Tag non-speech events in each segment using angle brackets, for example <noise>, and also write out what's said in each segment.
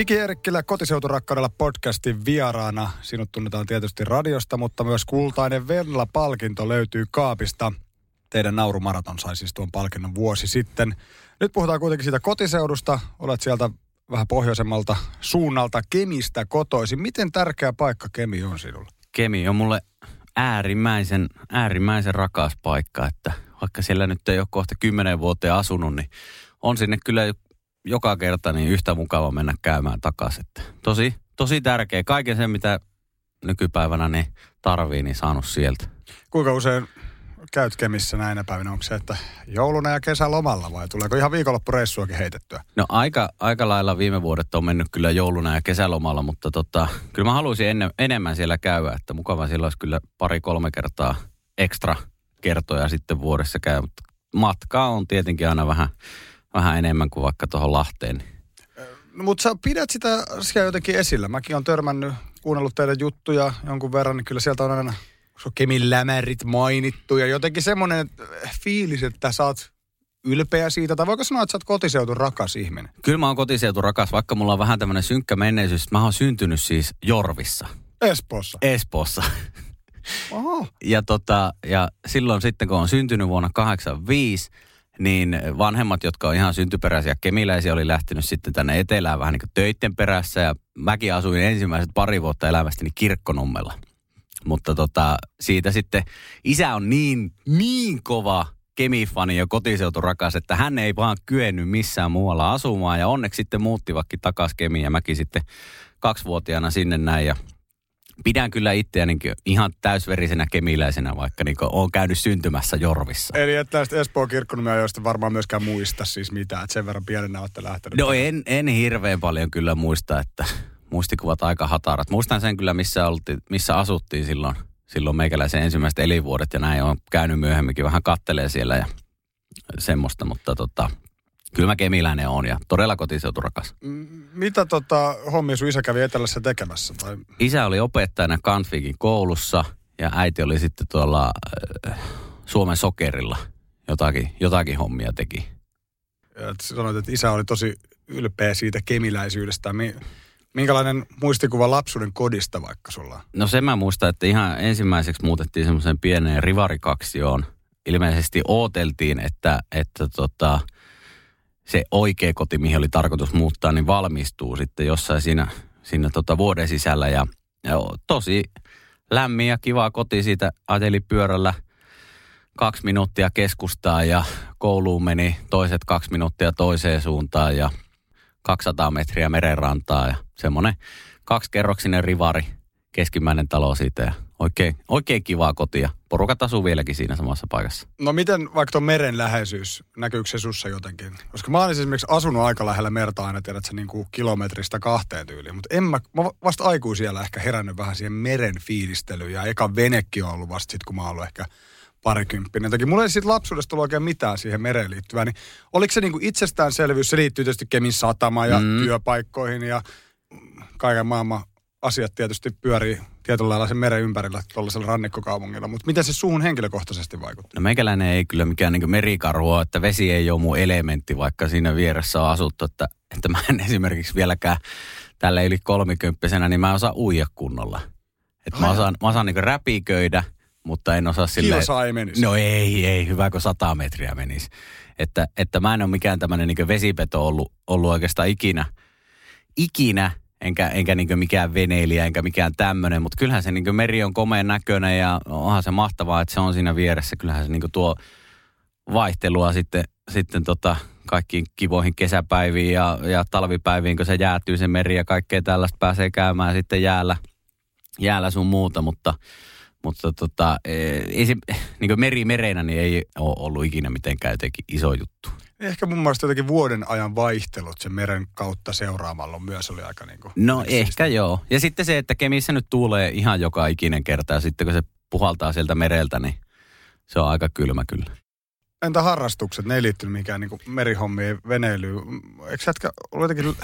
Viki Eerikkilä kotiseuturakkaudella podcastin vieraana. Sinut tunnetaan tietysti radiosta, mutta myös kultainen Venla-palkinto löytyy kaapista. Teidän naurumaraton sai siis tuon palkinnon vuosi sitten. Nyt puhutaan kuitenkin siitä kotiseudusta. Olet sieltä vähän pohjoisemmalta suunnalta Kemistä kotoisin. Miten tärkeä paikka Kemi on sinulle? Kemi on mulle äärimmäisen, äärimmäisen rakas paikka, että vaikka siellä nyt ei ole kohta kymmenen vuoteen asunut, niin on sinne kyllä joka kerta niin yhtä mukava mennä käymään takaisin. Tosi, tosi tärkeä. Kaiken sen, mitä nykypäivänä niin tarvii, niin saanut sieltä. Kuinka usein käyt Kemissä näinä päivinä? Onko se, että jouluna ja kesälomalla vai tuleeko ihan viikonloppureissuakin heitettyä? No aika, aika lailla viime vuodet on mennyt kyllä jouluna ja kesälomalla, mutta tota, kyllä mä haluaisin enne, enemmän siellä käydä, että mukava siellä olisi kyllä pari-kolme kertaa ekstra kertoja sitten vuodessa käy. Mutta matkaa on tietenkin aina vähän, vähän enemmän kuin vaikka tuohon Lahteen. No, mutta sä pidät sitä asiaa jotenkin esillä. Mäkin olen törmännyt, kuunnellut teidän juttuja jonkun verran, niin kyllä sieltä on aina Kemin lämärit mainittu ja jotenkin semmoinen fiilis, että sä oot ylpeä siitä, tai voiko sanoa, että sä oot kotiseutun rakas ihminen? Kyllä mä oon kotiseutun rakas, vaikka mulla on vähän tämmöinen synkkä menneisyys. Mä oon syntynyt siis Jorvissa. Espoossa? Espoossa. Oho. Ja, tota, ja silloin sitten, kun on syntynyt vuonna 85, niin vanhemmat, jotka on ihan syntyperäisiä kemiläisiä, oli lähtenyt sitten tänne etelään vähän niin kuin töitten perässä. Ja mäkin asuin ensimmäiset pari vuotta elämästäni Kirkkonummella. Mutta tota, siitä sitten isä on niin, niin kova kemifani ja kotiseuturakas, että hän ei vaan kyennyt missään muualla asumaan. Ja onneksi sitten muuttivakin takaisin kemiin ja mäkin sitten kaksivuotiaana sinne näin. Ja pidän kyllä itseäni ihan täysverisenä kemiläisenä, vaikka niin olen käynyt syntymässä Jorvissa. Eli että näistä Espoon kirkkonumia, joista varmaan myöskään muista siis mitään, että sen verran pienenä olette lähtenyt. No en, en hirveän paljon kyllä muista, että muistikuvat aika hatarat. Muistan sen kyllä, missä, oltiin, missä asuttiin silloin, silloin meikäläisen ensimmäiset elinvuodet ja näin on käynyt myöhemminkin vähän kattelee siellä ja semmoista, mutta tota, kyllä mä kemiläinen on ja todella kotiseuturakas. Mitä tota, hommia sun isä kävi etelässä tekemässä? Tai? Isä oli opettajana Kanfikin koulussa ja äiti oli sitten tuolla äh, Suomen sokerilla jotakin, jotakin hommia teki. Ja sanoit, että isä oli tosi ylpeä siitä kemiläisyydestä. Minkälainen muistikuva lapsuuden kodista vaikka sulla No se mä muistan, että ihan ensimmäiseksi muutettiin semmoisen pieneen rivarikaksioon. Ilmeisesti ooteltiin, että, että tota, se oikea koti, mihin oli tarkoitus muuttaa, niin valmistuu sitten jossain siinä, siinä tota vuoden sisällä. Ja, ja tosi lämmin ja kiva koti siitä ajeli pyörällä kaksi minuuttia keskustaa ja kouluun meni toiset kaksi minuuttia toiseen suuntaan ja 200 metriä merenrantaa ja semmoinen kaksikerroksinen rivari, keskimmäinen talo siitä ja oikein, oikein kivaa kotia. Porukat asuu vieläkin siinä samassa paikassa. No miten vaikka tuon meren läheisyys, näkyykö se sussa jotenkin? Koska mä olen esimerkiksi asunut aika lähellä merta aina, tiedät sä niin kuin kilometristä kahteen tyyliin. Mutta en mä, mä vasta aikuisiellä ehkä herännyt vähän siihen meren fiilistelyyn. Ja eka venekki on ollut vasta sit, kun mä oon ollut ehkä parikymppinen. Toki mulla ei siitä lapsuudesta tullut oikein mitään siihen mereen liittyvää. Niin oliko se niin kuin itsestäänselvyys? Se liittyy tietysti Kemin satamaan ja mm. työpaikkoihin ja kaiken maailman asiat tietysti pyörii tietyllä lailla sen meren ympärillä tuollaisella rannikkokaupungilla. Mutta miten se suhun henkilökohtaisesti vaikutti? No meikäläinen ei kyllä mikään niin merikarhu ole, että vesi ei ole mun elementti, vaikka siinä vieressä on asuttu. Että, että mä en esimerkiksi vieläkään tällä yli kolmikymppisenä, niin mä en osaa uija kunnolla. Että mä osaan, mä osaan niin räpiköidä, mutta en osaa silleen... Kilsa ei menisi. No ei, ei, hyvä kun sata metriä menisi. Että, että mä en ole mikään tämmöinen niin vesipeto ollut, ollut oikeastaan ikinä. Ikinä enkä, enkä niin mikään veneilijä, enkä mikään tämmöinen, mutta kyllähän se niin meri on komeen näköinen ja onhan se mahtavaa, että se on siinä vieressä. Kyllähän se niin tuo vaihtelua sitten, sitten tota, kaikkiin kivoihin kesäpäiviin ja, ja talvipäiviin, kun se jäätyy se meri ja kaikkea tällaista pääsee käymään sitten jäällä, jäällä sun muuta, mutta, mutta tota, ei se, niin meri mereinä niin ei ole ollut ikinä mitenkään jotenkin iso juttu. Ehkä mun mielestä jotenkin vuoden ajan vaihtelut sen meren kautta seuraamalla myös oli aika niin kuin... No ehkä joo. Ja sitten se, että Kemissä nyt tuulee ihan joka ikinen kerta ja sitten kun se puhaltaa sieltä mereltä, niin se on aika kylmä kyllä. Entä harrastukset? Ne ei liittynyt mikään niin merihommiin, veneilyyn. Eikö sä ollut jotenkin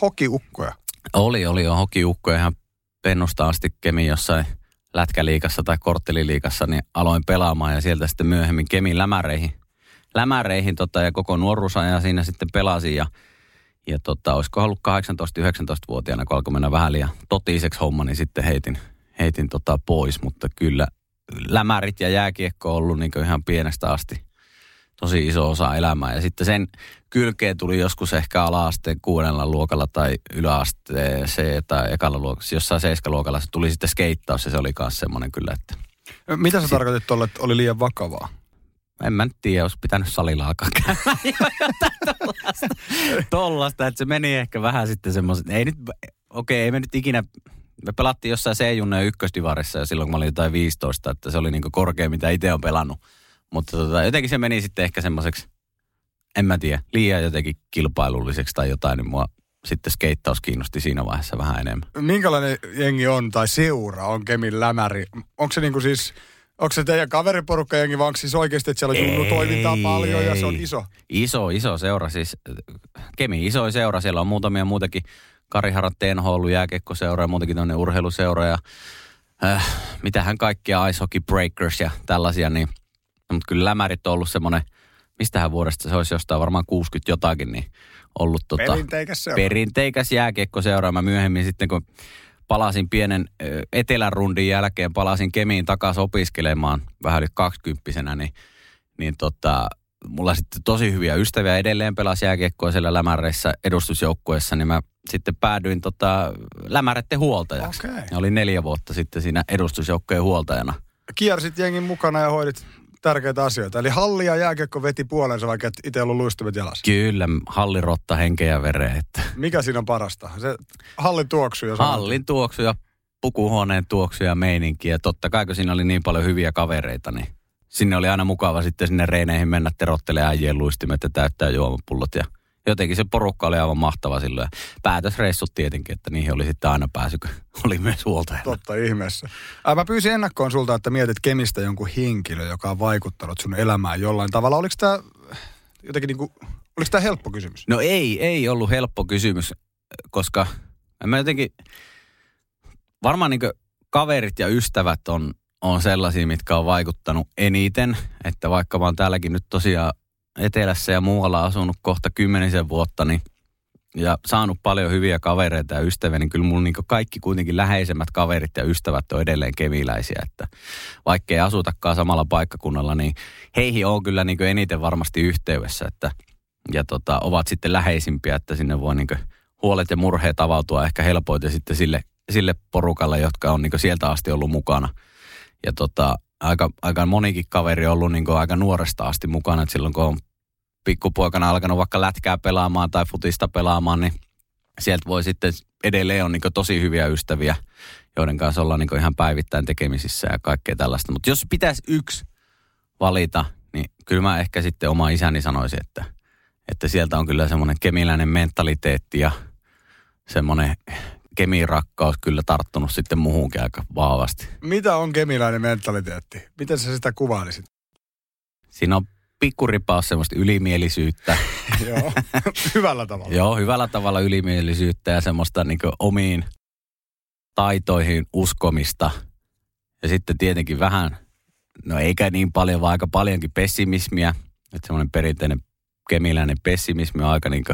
hokiukkoja? Oli, oli jo hokiukkoja ihan pennusta asti Kemi jossain lätkäliikassa tai kortteliliikassa, niin aloin pelaamaan ja sieltä sitten myöhemmin Kemin lämäreihin lämäreihin tota, ja koko nuoruusajan siinä sitten pelasin ja, Ja tota, olisiko ollut 18-19-vuotiaana, kun alkoi mennä vähän liian totiiseksi homma, niin sitten heitin, heitin tota pois. Mutta kyllä lämärit ja jääkiekko on ollut niin ihan pienestä asti tosi iso osa elämää. Ja sitten sen kylkeen tuli joskus ehkä ala-asteen kuudella luokalla tai yläasteen C tai ekalla luokalla, jossain seiskaluokalla se tuli sitten skeittaus ja se oli myös semmoinen kyllä, että... Mitä sä tarkoitit tuolla, että oli liian vakavaa? En mä tiedä, olisi pitänyt salilla alkaa <laughs> tollasta. että se meni ehkä vähän sitten semmoiset, ei nyt, okei, ei me nyt ikinä, me pelattiin jossain C-junne ykkösdivarissa ja silloin kun mä olin jotain 15, että se oli niin korkea, mitä itse on pelannut. Mutta tota, jotenkin se meni sitten ehkä semmoiseksi, en mä tiedä, liian jotenkin kilpailulliseksi tai jotain, niin mua sitten skeittaus kiinnosti siinä vaiheessa vähän enemmän. Minkälainen jengi on tai seura on Kemin lämäri? Onko se niinku siis, onko se teidän kaveriporukka jengi vai onko siis oikeasti, että siellä on junnu toimintaa paljon ja se on iso? Iso, iso seura siis. Kemi iso seura, siellä on muutamia muutakin. Kariharat TNH jääkekkoseura ja muutenkin tämmöinen urheiluseura ja äh, mitähän kaikkia Ice Hockey Breakers ja tällaisia, niin No, mutta kyllä lämärit on ollut semmoinen, mistähän vuodesta se olisi jostain varmaan 60 jotakin, niin ollut tota, perinteikäs, seura. perinteikäs jääkiekkoseura. Mä myöhemmin sitten, kun palasin pienen etelän rundin jälkeen, palasin Kemiin takaisin opiskelemaan vähän yli kaksikymppisenä, niin, niin tota, mulla sitten tosi hyviä ystäviä edelleen pelasi jääkiekkoa siellä lämäreissä edustusjoukkueessa, niin mä sitten päädyin tota, lämäretten huoltajaksi. Okay. Ja olin neljä vuotta sitten siinä edustusjoukkojen huoltajana. Kiersit jengin mukana ja hoidit tärkeitä asioita. Eli halli ja jääkiekko veti puolensa, vaikka et itse ollut luistimet jalassa. Kyllä, hallirotta henkeä ja vereä. Että. Mikä siinä on parasta? Se hallin tuoksu ja Hallin tuoksu ja pukuhuoneen tuoksu ja meininki. Ja totta kai, kun siinä oli niin paljon hyviä kavereita, niin sinne oli aina mukava sitten sinne reineihin mennä terottelemaan äijien luistimet ja täyttää juomapullot ja jotenkin se porukka oli aivan mahtava silloin. Ja päätösreissut tietenkin, että niihin oli sitten aina pääsy, kun <laughs> oli myös huoltajana. Totta ihmeessä. Ää, mä pyysin ennakkoon sulta, että mietit kemistä jonkun henkilö, joka on vaikuttanut sun elämään jollain tavalla. Oliko tämä jotenkin niin kuin, oliko tämä helppo kysymys? No ei, ei ollut helppo kysymys, koska mä jotenkin, varmaan niin kaverit ja ystävät on, on sellaisia, mitkä on vaikuttanut eniten. Että vaikka mä oon täälläkin nyt tosiaan etelässä ja muualla asunut kohta kymmenisen vuotta, niin ja saanut paljon hyviä kavereita ja ystäviä, niin kyllä mun niin kaikki kuitenkin läheisemmät kaverit ja ystävät on edelleen keviläisiä. Että vaikka ei asutakaan samalla paikkakunnalla, niin heihin on kyllä niin eniten varmasti yhteydessä. Että, ja tota, ovat sitten läheisimpiä, että sinne voi niin huolet ja murheet avautua ehkä helpoiten sitten sille, sille porukalle, jotka on niin sieltä asti ollut mukana. Ja tota, aika, aika monikin kaveri on ollut niin aika nuoresta asti mukana, että silloin kun on pikkupoikana alkanut vaikka lätkää pelaamaan tai futista pelaamaan, niin sieltä voi sitten edelleen on niin tosi hyviä ystäviä, joiden kanssa ollaan niin ihan päivittäin tekemisissä ja kaikkea tällaista. Mutta jos pitäisi yksi valita, niin kyllä mä ehkä sitten oma isäni sanoisin, että, että sieltä on kyllä semmoinen kemiläinen mentaliteetti ja semmoinen kemirakkaus kyllä tarttunut sitten muuhunkin aika vahvasti. Mitä on kemiläinen mentaliteetti? Miten sä sitä kuvailisit? Siinä on pikkuripaus semmoista ylimielisyyttä. <laughs> Joo, hyvällä tavalla. Joo, hyvällä tavalla ylimielisyyttä ja semmoista niin omiin taitoihin uskomista. Ja sitten tietenkin vähän, no eikä niin paljon, vaan aika paljonkin pessimismiä. Että semmoinen perinteinen kemiläinen pessimismi on aika niin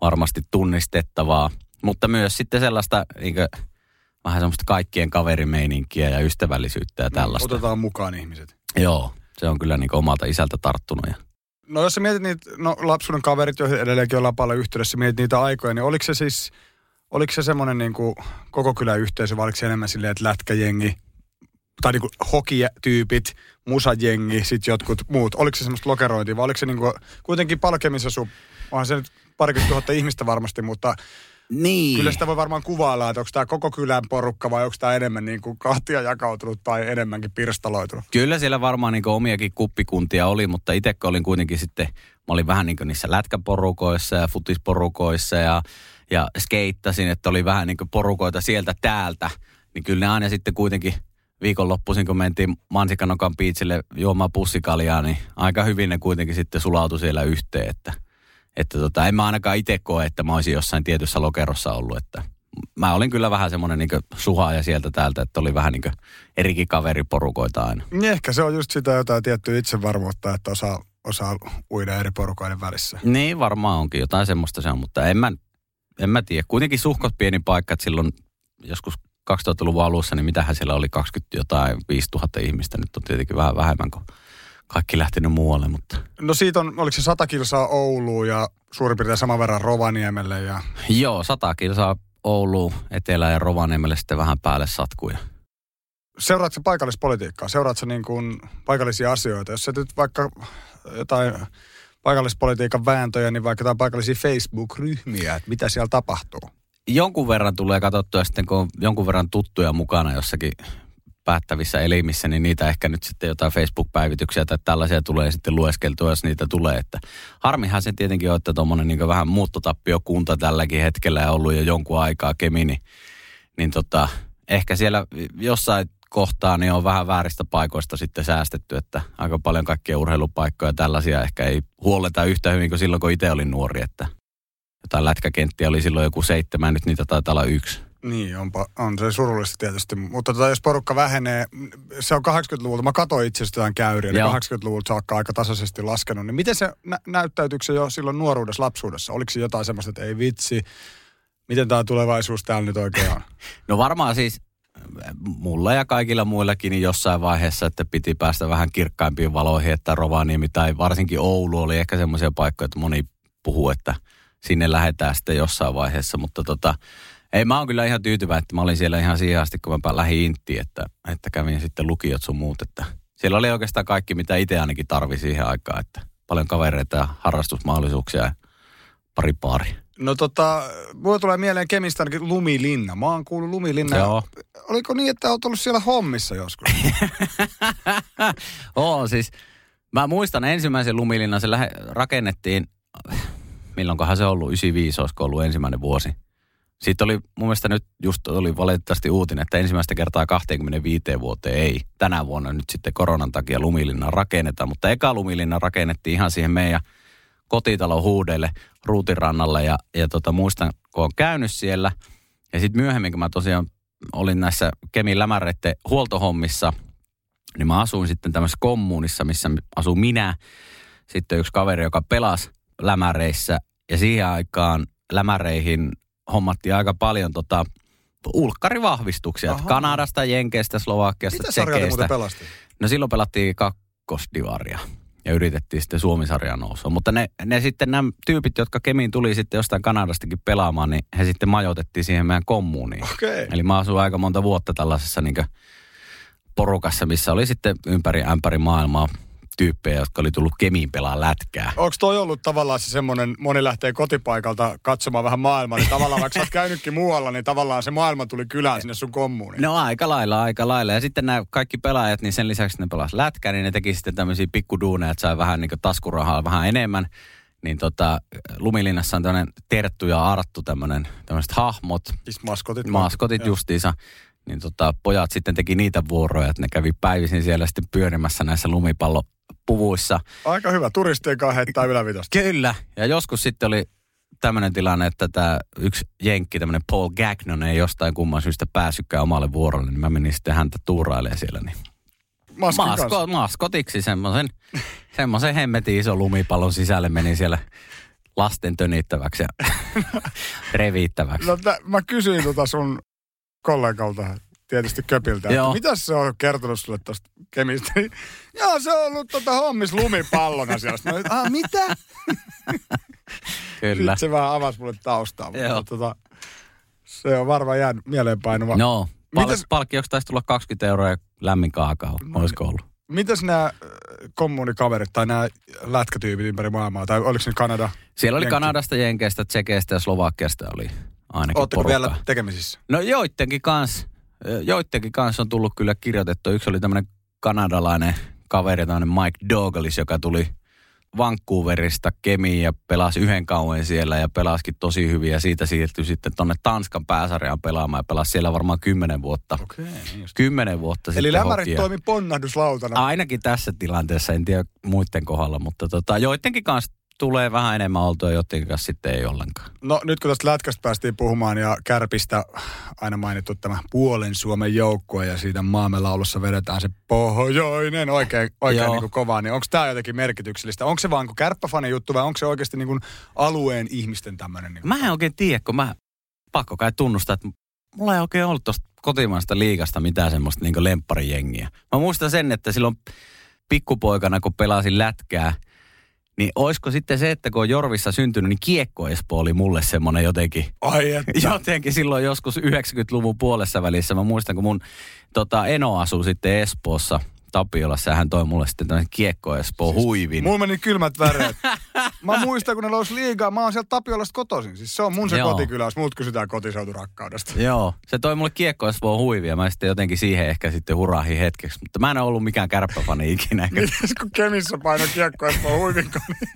varmasti tunnistettavaa. Mutta myös sitten sellaista niin vähän semmoista kaikkien kaverimeininkiä ja ystävällisyyttä ja tällaista. Otetaan mukaan ihmiset. Joo, se on kyllä niin omalta isältä tarttunut. Ja... No jos sä mietit niitä no, lapsuuden kaverit, joihin edelleenkin ollaan paljon yhteydessä, mietit niitä aikoja, niin oliko se siis, oliko se semmoinen niin kuin koko kylän yhteisö, vai oliko se enemmän silleen, että lätkäjengi, tai niin hokityypit, musajengi, sitten jotkut muut. Oliko se semmoista lokerointia, vai oliko se niin kuin, kuitenkin palkemissa sun, onhan se nyt parikymmentä tuhatta ihmistä varmasti, mutta niin. Kyllä sitä voi varmaan kuvailla, että onko tämä koko kylän porukka vai onko tämä enemmän niin kuin kahtia jakautunut tai enemmänkin pirstaloitunut. Kyllä siellä varmaan niin omiakin kuppikuntia oli, mutta itse olin kuitenkin sitten, mä olin vähän niin niissä lätkäporukoissa ja futisporukoissa ja, ja skeittasin, että oli vähän niin porukoita sieltä täältä. Niin kyllä ne aina sitten kuitenkin viikonloppuisin, kun mentiin Mansikanokan piitsille juomaan pussikaljaa, niin aika hyvin ne kuitenkin sitten sulautui siellä yhteen, että – että tota, en mä ainakaan itse koe, että mä olisin jossain tietyssä lokerossa ollut, että mä olin kyllä vähän semmoinen niin suhaaja sieltä täältä, että oli vähän niin erikin kaveriporukoita aina. Niin ehkä se on just sitä jotain tiettyä itsevarmuutta, että osaa osaa uida eri porukoiden välissä. Niin, varmaan onkin jotain semmoista se on, mutta en mä, en mä tiedä. Kuitenkin suhkot pieni paikka, että silloin joskus 2000-luvun alussa, niin mitähän siellä oli 20 jotain 5000 ihmistä. Nyt on tietenkin vähän vähemmän kuin kaikki lähtenyt muualle, mutta... No siitä on, oliko se 100 kilsaa Ouluun ja suurin piirtein saman verran Rovaniemelle ja... Joo, 100 kilsaa Ouluun, Etelä- ja Rovaniemelle sitten vähän päälle satkuja. Seuraatko paikallispolitiikkaa? Seuraatko niin kuin paikallisia asioita? Jos sä nyt vaikka jotain paikallispolitiikan vääntöjä, niin vaikka jotain paikallisia Facebook-ryhmiä, että mitä siellä tapahtuu? Jonkun verran tulee katsottua sitten, kun on jonkun verran tuttuja mukana jossakin päättävissä elimissä, niin niitä ehkä nyt sitten jotain Facebook-päivityksiä tai tällaisia tulee sitten lueskeltua, jos niitä tulee. Että harmihan se tietenkin on, että tuommoinen niin vähän muuttotappiokunta tälläkin hetkellä ja ollut jo jonkun aikaa Kemi, niin, niin tota, ehkä siellä jossain kohtaa niin on vähän vääristä paikoista sitten säästetty, että aika paljon kaikkia urheilupaikkoja ja tällaisia ehkä ei huoleta yhtä hyvin kuin silloin, kun itse olin nuori, että jotain lätkäkenttiä oli silloin joku seitsemän, nyt niitä taitaa olla yksi. Niin, onpa, on se surullista tietysti. Mutta tota, jos porukka vähenee, se on 80-luvulta, mä katsoin itse asiassa jotain käyriä, niin 80-luvulta saakka aika tasaisesti laskenut. Niin miten se nä- näyttäytyykö se jo silloin nuoruudessa, lapsuudessa? Oliko se jotain semmoista, että ei vitsi, miten tämä tulevaisuus täällä nyt oikein on? <laughs> no varmaan siis mulla ja kaikilla muillakin niin jossain vaiheessa, että piti päästä vähän kirkkaimpiin valoihin, että Rovaniemi tai varsinkin Oulu oli ehkä semmoisia paikkoja, että moni puhuu, että sinne lähdetään sitten jossain vaiheessa, mutta tota, ei, mä oon kyllä ihan tyytyväinen, että mä olin siellä ihan siihen asti, kun mä lähdin Inttiin, että, että kävin sitten lukiot sun muut, että siellä oli oikeastaan kaikki, mitä itse ainakin tarvi siihen aikaan, että paljon kavereita ja harrastusmahdollisuuksia ja pari pari. No tota, mulle tulee mieleen Kemistä ainakin Lumilinna. Mä oon kuullut Lumilinna. Joo. Oliko niin, että oot ollut siellä hommissa joskus? <laughs> Oo, siis mä muistan ensimmäisen Lumilinnan, se lähe, rakennettiin, milloinkohan se ollut, 95 olisiko ollut ensimmäinen vuosi. Sitten oli mun mielestä nyt just oli valitettavasti uutinen, että ensimmäistä kertaa 25 vuoteen ei. Tänä vuonna nyt sitten koronan takia lumilinna rakennetaan, mutta eka lumilinna rakennettiin ihan siihen meidän kotitalon huudelle Ruutirannalle ja, ja tota, muistan, kun on käynyt siellä. Ja sitten myöhemmin, kun mä tosiaan olin näissä Kemin lämäreiden huoltohommissa, niin mä asuin sitten tämmöisessä kommunissa, missä asuu minä, sitten yksi kaveri, joka pelasi lämäreissä. Ja siihen aikaan lämäreihin hommattiin aika paljon tota, ulkkarivahvistuksia. Aha. Kanadasta, Jenkeistä, Slovakiasta, Mitä Tsekeistä. No silloin pelattiin kakkosdivaria ja yritettiin sitten Suomisarjaa nousua. Mutta ne, ne sitten nämä tyypit, jotka Kemiin tuli sitten jostain Kanadastakin pelaamaan, niin he sitten majoitettiin siihen meidän kommuuniin. Okay. Eli mä asuin aika monta vuotta tällaisessa niin porukassa, missä oli sitten ympäri ämpäri maailmaa tyyppejä, jotka oli tullut kemiin pelaa lätkää. Onko toi ollut tavallaan se semmoinen, moni lähtee kotipaikalta katsomaan vähän maailmaa, niin tavallaan vaikka sä oot käynytkin muualla, niin tavallaan se maailma tuli kylään sinne sun kommuuniin. No aika lailla, aika lailla. Ja sitten nämä kaikki pelaajat, niin sen lisäksi ne pelas lätkää, niin ne teki sitten tämmöisiä pikkuduuneja, että sai vähän niin taskurahaa vähän enemmän niin tota, Lumilinnassa on tämmöinen Terttu ja Arttu tämmöinen, tämmöiset hahmot. Siis maskotit. Maskotit justiinsa niin tota, pojat sitten teki niitä vuoroja, että ne kävi päivisin siellä sitten pyörimässä näissä lumipallopuvuissa. Aika hyvä, turistien kanssa heittää ylävitosta. Kyllä, ja joskus sitten oli tämmöinen tilanne, että tämä yksi jenkki, tämmöinen Paul Gagnon, ei jostain kumman syystä päässytkään omalle vuorolle, niin mä menin sitten häntä tuurailemaan siellä. Niin Masko, maskotiksi semmoisen, <laughs> semmoisen hemmetin iso lumipallon sisälle meni siellä lasten tönittäväksi ja <laughs> reviittäväksi. No, t- mä kysyin tota sun kollegalta, tietysti Köpiltä, että mitä se on kertonut sulle tuosta kemistä? <laughs> Joo, se on ollut tota hommis lumipallona siellä. Mä ah, mitä? Kyllä. Sitten se vähän avasi mulle taustaa. Joo. Mutta, tota, se on varmaan jäänyt mieleenpainuva. No, pal- Mites... palkkioksi taisi tulla 20 euroa ja lämmin kaakao. No, Olisiko ollut? Mitäs nämä äh, kommunikaverit tai nämä lätkätyypit ympäri maailmaa, tai oliko se Kanada? Siellä oli Jenkki? Kanadasta, Jenkeistä, Tsekeistä ja Slovakiasta oli ainakin Oletteko vielä tekemisissä? No joittenkin kanssa. Joittenkin kanssa on tullut kyllä kirjoitettu. Yksi oli tämmöinen kanadalainen kaveri, tämmöinen Mike Douglas, joka tuli Vancouverista Kemiin ja pelasi yhden kauan siellä ja pelasikin tosi hyvin ja siitä siirtyi sitten tonne Tanskan pääsarjaan pelaamaan ja pelasi siellä varmaan kymmenen vuotta. Okei, niin Kymmenen vuotta Eli lämärit hokia. toimi ponnahduslautana. Ainakin tässä tilanteessa, en tiedä muiden kohdalla, mutta tota, joidenkin kanssa tulee vähän enemmän oltua, jotenkin kanssa sitten ei ollenkaan. No nyt kun tästä lätkästä päästiin puhumaan ja Kärpistä aina mainittu tämä puolen Suomen joukkue ja siitä maamme laulussa vedetään se pohjoinen oikein, oikein niin kuin kovaa, niin onko tämä jotenkin merkityksellistä? Onko se vaan kuin kärppäfani juttu vai onko se oikeasti niin kuin alueen ihmisten tämmöinen? Niin mä en oikein tiedä, kun mä pakko kai tunnustaa, että mulla ei oikein ollut tuosta kotimaista liikasta mitään semmoista niin lempparijengiä. Mä muistan sen, että silloin pikkupoikana, kun pelasin lätkää, niin olisiko sitten se, että kun on Jorvissa syntynyt, niin Kiekko Espoo oli mulle semmoinen jotenkin. Ai että. <laughs> Jotenkin silloin joskus 90-luvun puolessa välissä. Mä muistan, kun mun tota, Eno asuu sitten Espoossa Tapiolassa ja hän toi mulle sitten tämmöisen kiekko Espoo siis, huivin. Mulla meni kylmät väreet. <laughs> mä muistan, kun ne lousi liigaa, mä oon sieltä Tapiolasta kotoisin. Siis se on mun se Joo. kotikylä, jos muut kysytään kotiseuturakkaudesta. Joo, se toi mulle kiekko Espoo huivia. Mä sitten jotenkin siihen ehkä sitten hurahin hetkeksi. Mutta mä en ole ollut mikään kärppäfani ikinä. <laughs> Mites kun Kemissä paino kiekko Espoo huivin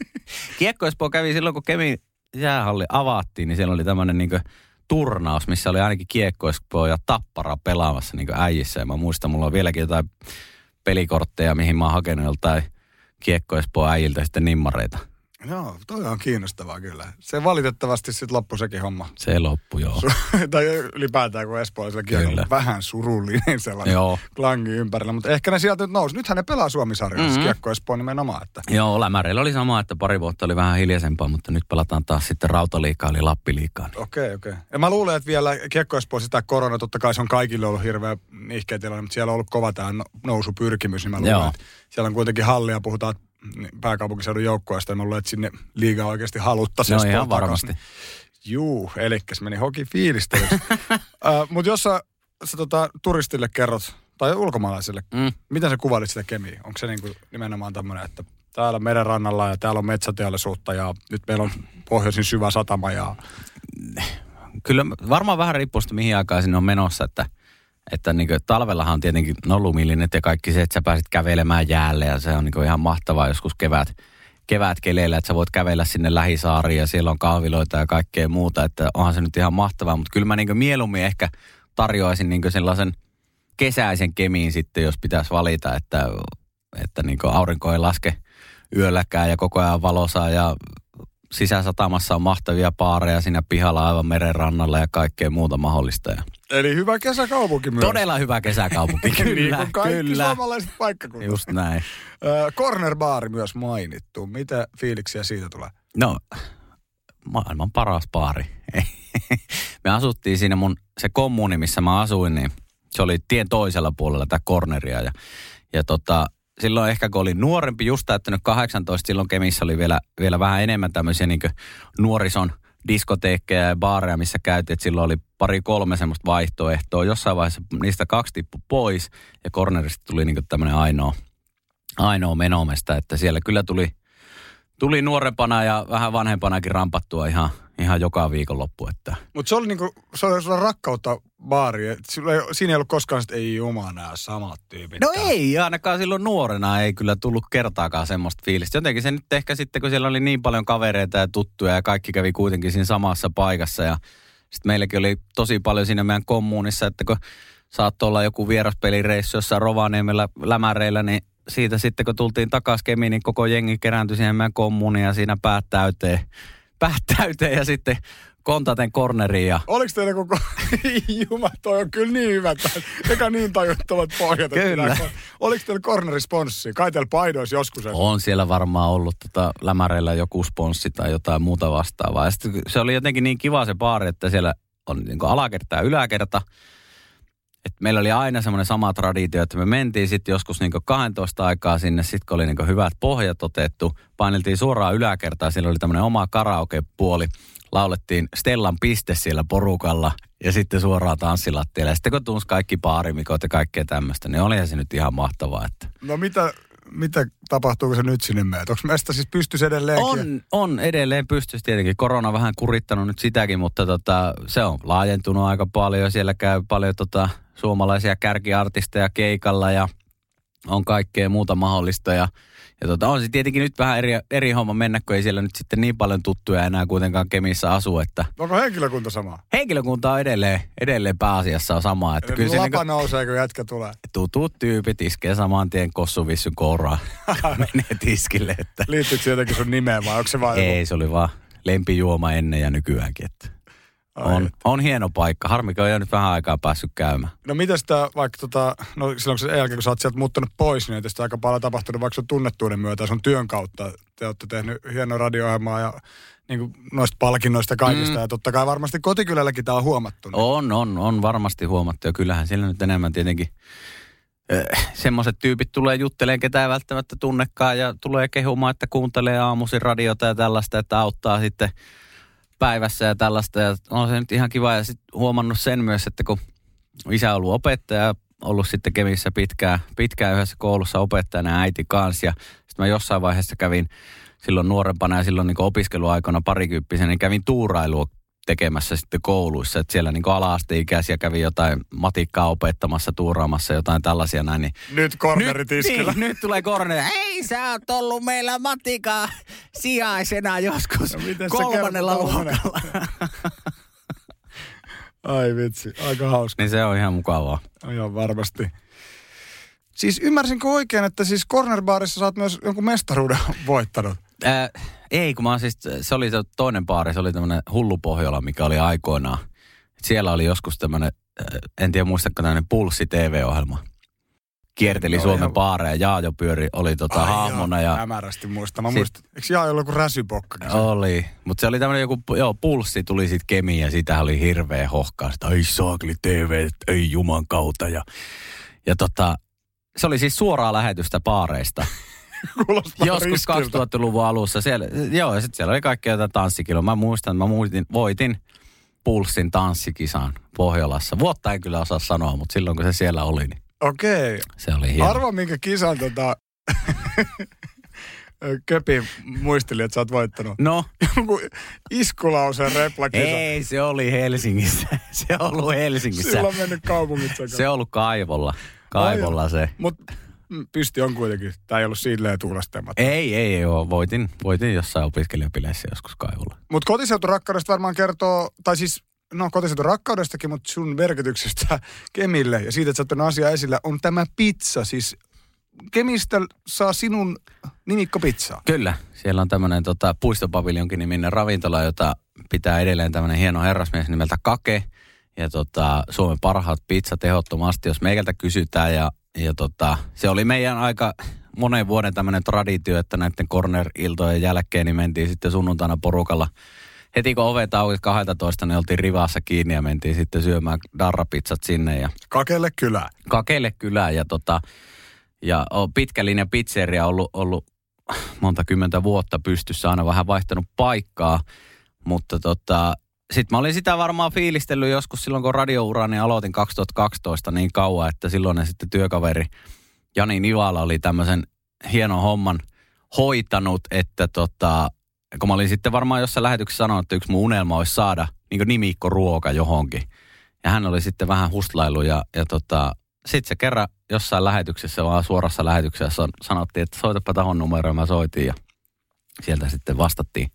<laughs> Kiekko Espoo kävi silloin, kun Kemi jäähalli avattiin, niin siellä oli tämmöinen niin turnaus, missä oli ainakin kiekko ja tappara pelaamassa niin äijissä. Ja mä muistan, mulla on vieläkin jotain pelikortteja, mihin mä oon hakenut joltain kiekko Espoon äijiltä sitten nimmareita. Joo, toi on kiinnostavaa kyllä. Se valitettavasti sitten loppui sekin homma. Se loppu, joo. <laughs> tai ylipäätään, kun Espoolaisella kiekolla vähän surullinen sellainen joo. klangi ympärillä. Mutta ehkä ne sieltä nyt nousi. Nythän ne pelaa Suomisarjassa, mm-hmm. kiekko Espoon nimenomaan. Että. Joo, Lämäreillä oli sama, että pari vuotta oli vähän hiljaisempaa, mutta nyt pelataan taas sitten Rautaliikaa, eli Lappiliikaa. Okei, niin. okei. Okay, okay. Ja mä luulen, että vielä kiekko Espoon sitä korona, totta kai se on kaikille ollut hirveä ihkeä tilanne, mutta siellä on ollut kova tämä nousupyrkimys, niin mä luulen, Joo. että siellä on kuitenkin hallia, puhutaan pääkaupunkiseudun joukkueesta, ja mä luulen, että sinne liiga oikeasti haluttaisiin. No ihan varmasti. Juu, eli se meni hoki fiilistelyksi. <laughs> uh, Mutta jos sä, sä tota, turistille kerrot, tai ulkomaalaisille, mm. miten sä kuvailit sitä kemiä? Onko se niinku nimenomaan tämmöinen, että täällä meren rannalla ja täällä on metsäteollisuutta ja nyt meillä on pohjoisin syvä satama ja... Kyllä varmaan vähän riippuu mihin aikaan sinne on menossa, että – että niin kuin, talvellahan on tietenkin no lumillinet ja kaikki se, että sä pääsit kävelemään jäälle ja se on niin ihan mahtavaa joskus kevät, kevät keleillä, että sä voit kävellä sinne lähisaariin ja siellä on kahviloita ja kaikkea muuta, että onhan se nyt ihan mahtavaa, mutta kyllä mä niin mieluummin ehkä tarjoaisin niin sellaisen kesäisen kemiin sitten, jos pitäisi valita, että, että niin aurinko ei laske yölläkään ja koko ajan valosaa ja sisäsatamassa on mahtavia paareja siinä pihalla aivan meren rannalla ja kaikkea muuta mahdollista. Ja Eli hyvä kesäkaupunki myös. Todella hyvä kesäkaupunki, kyllä. <laughs> niin kuin kaikki kyllä. suomalaiset paikkakunnat. Just näin. Corner Baari myös mainittu. Mitä fiiliksiä siitä tulee? No, maailman paras baari. <laughs> me asuttiin siinä mun, se kommuni, missä mä asuin, niin se oli tien toisella puolella tätä corneria. Ja, ja tota, silloin ehkä kun olin nuorempi, just täyttänyt 18, silloin Kemissä oli vielä, vielä vähän enemmän tämmöisiä niin nuorison diskoteekkeja ja baareja, missä käytiin. Silloin oli pari kolme semmoista vaihtoehtoa. Jossain vaiheessa niistä kaksi tippu pois ja cornerista tuli niin tämmöinen ainoa, ainoa menomesta, että siellä kyllä tuli, tuli nuorempana ja vähän vanhempanakin rampattua ihan, ihan joka viikonloppu. Että. Mutta se oli niinku, se oli sulla rakkautta baari. Ei, siinä ei ollut koskaan, että ei jumala nämä samat tyypit. No ei, ainakaan silloin nuorena ei kyllä tullut kertaakaan semmoista fiilistä. Jotenkin se nyt ehkä sitten, kun siellä oli niin paljon kavereita ja tuttuja ja kaikki kävi kuitenkin siinä samassa paikassa. Ja sitten meilläkin oli tosi paljon siinä meidän kommunissa, että kun saattoi olla joku vieraspelireissu jossain Rovaniemellä lämäreillä, niin siitä sitten kun tultiin takaisin Kemiin, niin koko jengi kerääntyi siihen meidän kommuniin ja siinä päät täyteen, päät täyteen ja sitten kontaten corneriin. Ja... Oliko teillä koko... <laughs> Juma, toi on kyllä niin hyvä. Eikä niin tajuttavat pohjat. Kyllä. Oliko teillä cornerisponssi? Kai teillä paidoissa joskus? On siellä varmaan ollut tota, lämäreillä joku sponssi tai jotain muuta vastaavaa. Ja se oli jotenkin niin kiva se baari, että siellä on niin alakerta ja yläkerta. Et meillä oli aina semmoinen sama traditio, että me mentiin sitten joskus niin 12 aikaa sinne, sitten kun oli niin hyvät pohjat otettu, paineltiin suoraan yläkertaan, siellä oli tämmöinen oma karaoke-puoli laulettiin Stellan piste siellä porukalla ja sitten suoraan tanssilattialle. Ja sitten kun tunsi kaikki paarimikot ja kaikkea tämmöistä, niin olihan se nyt ihan mahtavaa. Että... No mitä, mitä tapahtuu, kun se nyt sinne meet? Onko meistä siis pystys edelleenkin? On, on edelleen pystys tietenkin. Korona on vähän kurittanut nyt sitäkin, mutta tota, se on laajentunut aika paljon. Siellä käy paljon tota, suomalaisia kärkiartisteja keikalla ja on kaikkea muuta mahdollista. Ja, Ja tota, on se tietenkin nyt vähän eri, eri homma mennä, kun ei siellä nyt sitten niin paljon tuttuja enää kuitenkaan Kemissä asu, että Onko henkilökunta sama? henkilökunta on edelleen, edelleen pääasiassa on sama. Että kyllä se Lapa niinku, nousee, kun jätkä tulee. tutut tyypit iskee saman tien kossuvissyn kouraa, <laughs> menee tiskille, että Liittyykö jotenkin sun nimeen vai onko se vaan joku- ei, se oli vaan lempijuoma ennen ja nykyäänkin, että Ai on, on hieno paikka. Harmi, kun ei ole nyt vähän aikaa päässyt käymään. No mitä sitä vaikka tota, no silloin kun jälkeen kun sä oot sieltä muuttanut pois, niin tästä aika paljon tapahtunut vaikka sun tunnettuuden myötä ja sun työn kautta. Te olette tehnyt hienoa radio-ohjelmaa ja niin kuin noista palkinnoista kaikista. Mm. Ja totta kai varmasti kotikylälläkin tämä on huomattu. niin- On, on, on varmasti huomattu ja kyllähän siellä nyt enemmän tietenkin äh, semmoiset tyypit tulee juttelemaan, ketä ei välttämättä tunnekaan ja tulee kehumaan, että kuuntelee aamuisin radiota ja tällaista, että auttaa sitten päivässä ja tällaista. Ja on se nyt ihan kiva ja sitten huomannut sen myös, että kun isä on ollut opettaja, ollut sitten Kemissä pitkään, pitkään yhdessä koulussa opettajana ja äiti kanssa. Sitten mä jossain vaiheessa kävin silloin nuorempana ja silloin niin opiskeluaikana parikymppisenä, niin kävin tuurailua tekemässä sitten kouluissa. Että siellä niin ala-asteikäisiä kävi jotain matikkaa opettamassa, tuuraamassa jotain tällaisia näin. Niin Nyt kornerit iskellä. niin, nyt tulee korneri. Ei sä oot ollut meillä matikaa sijaisena joskus No kolmannella luokalla. <laughs> Ai vitsi, aika hauska. niin se on ihan mukavaa. Ihan varmasti. Siis ymmärsinkö oikein, että siis cornerbaarissa sä oot myös jonkun mestaruuden voittanut? Ää, ei, kun mä siis, se oli se toinen baari, se oli tämmönen Hullu Pohjola, mikä oli aikoinaan. Siellä oli joskus tämmönen, ää, en tiedä muistatko tämmönen Pulssi TV-ohjelma. Kierteli Joo, Suomen baareja, Jaajo pyöri, oli tota Ai hahmona joo, ja Hämärästi muista. Mä Sit- muistan, eikö Jaa ollut joku räsypokkakin? Oli, mutta se oli tämmöinen joku, joo, pulssi tuli sitten kemiin ja sitä oli hirveä hohkaa. Sitä, ai saakeli TV, ei juman kautta. Ja, ja tota, se oli siis suoraa lähetystä baareista. <laughs> Kuulostaa Joskus riskiltä. 2000-luvun alussa. Siellä, joo, ja sitten siellä oli kaikkea jotain tanssikiloa. Mä muistan, että mä muistin, voitin Pulssin tanssikisan Pohjolassa. Vuotta en kyllä osaa sanoa, mutta silloin kun se siellä oli, niin Okei. se oli hieno. Arvo, minkä kisan tota... <laughs> Köpi muisteli, että sä oot voittanut. No, Joku iskulauseen replakisa. ei, se oli Helsingissä. <laughs> se on ollut Helsingissä. Sillä on mennyt kaupungit sekaan. Se on ollut kaivolla. Kaivolla se. Mutta pysti on kuitenkin. Tämä ei ollut silleen tuulestematta. Ei, ei, ei ole. Voitin, voitin jossain opiskelijapileissä joskus kaivolla. Mutta kotiseuturakkaudesta varmaan kertoo, tai siis no kotiseuturakkaudestakin, mutta sun merkityksestä <laughs> Kemille ja siitä, että sä oot tuonut asiaa esillä, on tämä pizza. Siis Kemistä saa sinun nimikko pizzaa. Kyllä, siellä on tämmöinen tota, puistopaviljonkin niminen ravintola, jota pitää edelleen tämmöinen hieno herrasmies nimeltä Kake. Ja tota, Suomen parhaat pizzat ehdottomasti, jos meikältä kysytään. Ja, ja tota, se oli meidän aika monen vuoden tämmöinen traditio, että näiden corner-iltojen jälkeen niin mentiin sitten sunnuntaina porukalla. Heti kun ovet auki 12, niin oltiin rivassa kiinni ja mentiin sitten syömään darrapizzat sinne. Ja Kakelle kylä. Kakelle kylään ja, tota, ja on pitkä linja pizzeria ollut, ollut monta kymmentä vuotta pystyssä, aina vähän vaihtanut paikkaa, mutta tota, sitten mä olin sitä varmaan fiilistellyt joskus silloin, kun radiourani aloitin 2012 niin kauan, että silloin sitten työkaveri Jani Nivala oli tämmöisen hienon homman hoitanut, että tota, kun mä olin sitten varmaan jossain lähetyksessä sanonut, että yksi mun unelma olisi saada niin nimikko ruoka johonkin. Ja hän oli sitten vähän hustlailu ja, ja tota, sitten se kerran jossain lähetyksessä, vaan suorassa lähetyksessä san- sanottiin, että soitapa tahon numeroon. Mä soitin ja sieltä sitten vastattiin.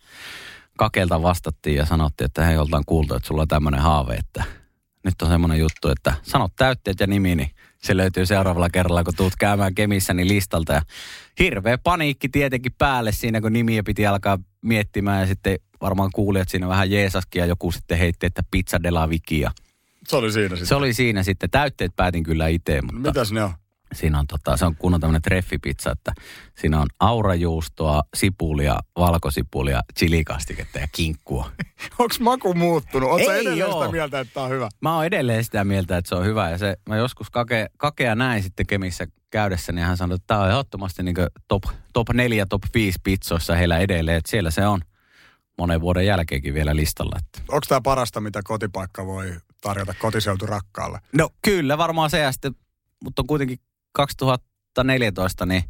Kakelta vastattiin ja sanottiin, että hei, oltaan kuultu, että sulla on tämmöinen haave, että nyt on semmoinen juttu, että sanot täytteet ja nimi, niin se löytyy seuraavalla kerralla, kun tuut käymään Kemissä niin listalta. Ja hirveä paniikki tietenkin päälle siinä, kun nimiä piti alkaa miettimään ja sitten varmaan kuulijat siinä vähän jeesaskin ja joku sitten heitti, että pizza de la Vikia. Se oli siinä sitten. Se oli siinä sitten. Täytteet päätin kyllä itse, mutta Mitäs ne on? Siinä on, tota, se on kunnon tämmöinen treffipizza, että siinä on aurajuustoa, sipulia, valkosipulia, chilikastiketta ja kinkkua. <laughs> Onks maku muuttunut? Oletko edelleen oo. sitä mieltä, että tää on hyvä? Mä oon edelleen sitä mieltä, että se on hyvä. Ja se, mä joskus kake, kakea näin sitten Kemissä käydessä, niin hän sanoi, että tämä on ehdottomasti niin top, top 4, top 5 pizzoissa heillä edelleen. Että siellä se on monen vuoden jälkeenkin vielä listalla. Onko tämä parasta, mitä kotipaikka voi tarjota kotiseuturakkaalle? No kyllä, varmaan se ja sitten, mutta on kuitenkin 2014 niin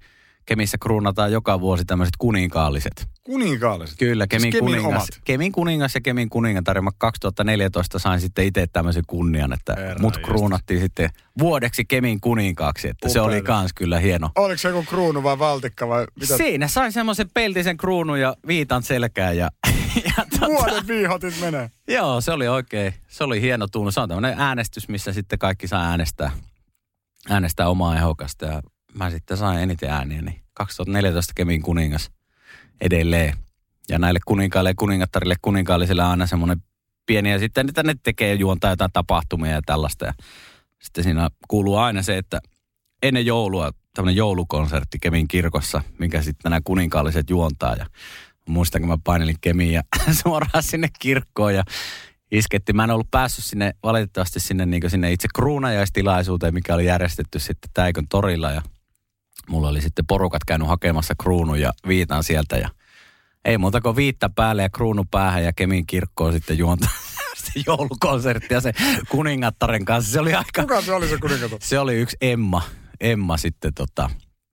Kemissä kruunataan joka vuosi tämmöiset kuninkaalliset. Kuninkaalliset? Kyllä, Kemin, siis Kemin kuningas. omat. Kemin kuningas ja Kemin kuningatar. Mä 2014 sain sitten itse tämmöisen kunnian, että Herra mut jestas. kruunattiin sitten vuodeksi Kemin kuninkaaksi. Että se oli kans kyllä hieno. Oliko se joku kruunu vai valtikka vai mitä? Siinä sai semmoisen peltisen kruunun ja viitan selkään ja, <laughs> ja tota, Vuoden viihotit menee. Joo, se oli oikein, se oli hieno tunnu. Se on tämmöinen äänestys, missä sitten kaikki saa äänestää, äänestää omaa ehdokasta. Ja mä sitten sain eniten ääniä, niin 2014 Kemin kuningas edelleen. Ja näille kuninkaille ja kuningattarille kuninkaallisille aina semmoinen pieni, ja sitten niitä ne tekee juontaa jotain tapahtumia ja tällaista. Ja sitten siinä kuuluu aina se, että ennen joulua tämmöinen joulukonsertti Kemin kirkossa, minkä sitten nämä kuninkaalliset juontaa. Ja muistan, kun mä painelin Kemiin ja <laughs> suoraan sinne kirkkoon ja isketti. Mä en ollut päässyt sinne, valitettavasti sinne, niin sinne itse kruunajaistilaisuuteen, mikä oli järjestetty sitten Täikön torilla ja mulla oli sitten porukat käynyt hakemassa kruunun ja viitan sieltä ja ei muuta kuin viitta päälle ja kruunu päähän ja Kemin kirkkoon sitten juontaa <laughs> se joulukonsertti ja se kuningattaren kanssa. Se oli aika, Kuka se oli se kuningatar? se oli yksi Emma, Emma sitten tota,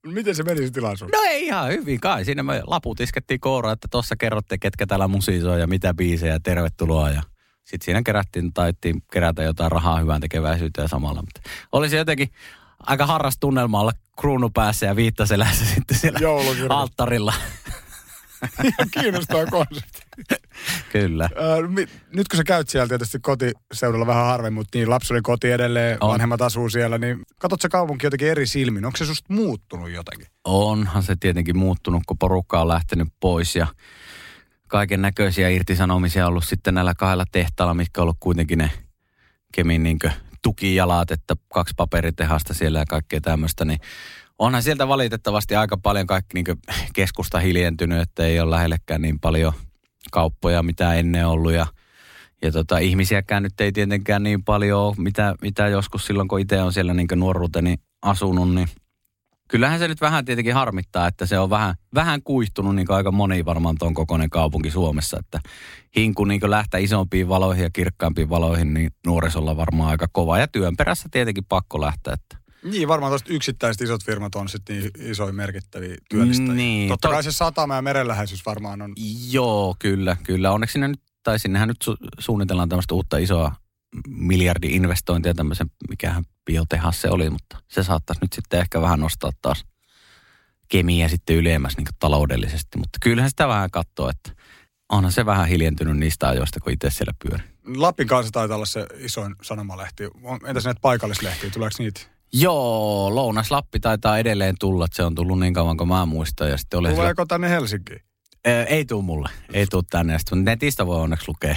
Miten se meni se tilaisuus? No ei ihan hyvin kai. Siinä me laput iskettiin kouraan, että tuossa kerrotte, ketkä täällä musiisoi ja mitä biisejä ja tervetuloa. Ja sitten siinä kerättiin, taittiin kerätä jotain rahaa hyvän tekeväisyyteen samalla. Mutta oli se jotenkin aika harras tunnelma olla kruunu päässä ja viittaselässä <laughs> sitten siellä Joulukirkko. alttarilla. <laughs> Kiinnostaa konsepti. <laughs> Kyllä. Nyt kun sä käyt siellä tietysti kotiseudulla vähän harvemmin, mutta niin lapsi oli koti edelleen, On. vanhemmat asuu siellä, niin katsot sä kaupunki jotenkin eri silmin. Onko se susta muuttunut jotenkin? Onhan se tietenkin muuttunut, kun porukka on lähtenyt pois ja kaiken näköisiä irtisanomisia ollut sitten näillä kahdella tehtaalla, mitkä on ollut kuitenkin ne Kemin niin tukijalat, että kaksi paperitehasta siellä ja kaikkea tämmöistä, niin onhan sieltä valitettavasti aika paljon kaikki niin keskusta hiljentynyt, että ei ole lähellekään niin paljon kauppoja, mitä ennen ollut ja ja tota, ihmisiäkään nyt ei tietenkään niin paljon ole, mitä, mitä joskus silloin, kun itse on siellä niin nuoruuteni asunut, niin kyllähän se nyt vähän tietenkin harmittaa, että se on vähän, vähän kuihtunut, niin aika moni varmaan tuon kokoinen kaupunki Suomessa, että hinku niin lähtee isompiin valoihin ja kirkkaampiin valoihin, niin nuorisolla varmaan aika kova. Ja työn perässä tietenkin pakko lähteä, että Niin, varmaan tuosta yksittäiset isot firmat on sitten niin isoja merkittäviä työllistäjiä. Niin, Totta to- kai se satama ja merenläheisyys varmaan on. Joo, kyllä, kyllä. Onneksi sinne nyt, tai sinnehän nyt su- suunnitellaan tämmöistä uutta isoa miljardi-investointia tämmöisen, mikähän biotehas se oli, mutta se saattaisi nyt sitten ehkä vähän nostaa taas kemiä sitten ylemmäs niin taloudellisesti. Mutta kyllähän sitä vähän katsoo, että onhan se vähän hiljentynyt niistä ajoista, kun itse siellä pyöri. Lapin kanssa taitaa olla se isoin sanomalehti. Entäs näitä paikallislehtiä, tuleeko niitä? Joo, Lounas-Lappi taitaa edelleen tulla, että se on tullut niin kauan kuin mä muistan. Ja sitten oli sillä- Tuleeko tänne Helsinkiin? Ei tuu mulle, ei tuu tänne. Sitten netistä voi onneksi lukea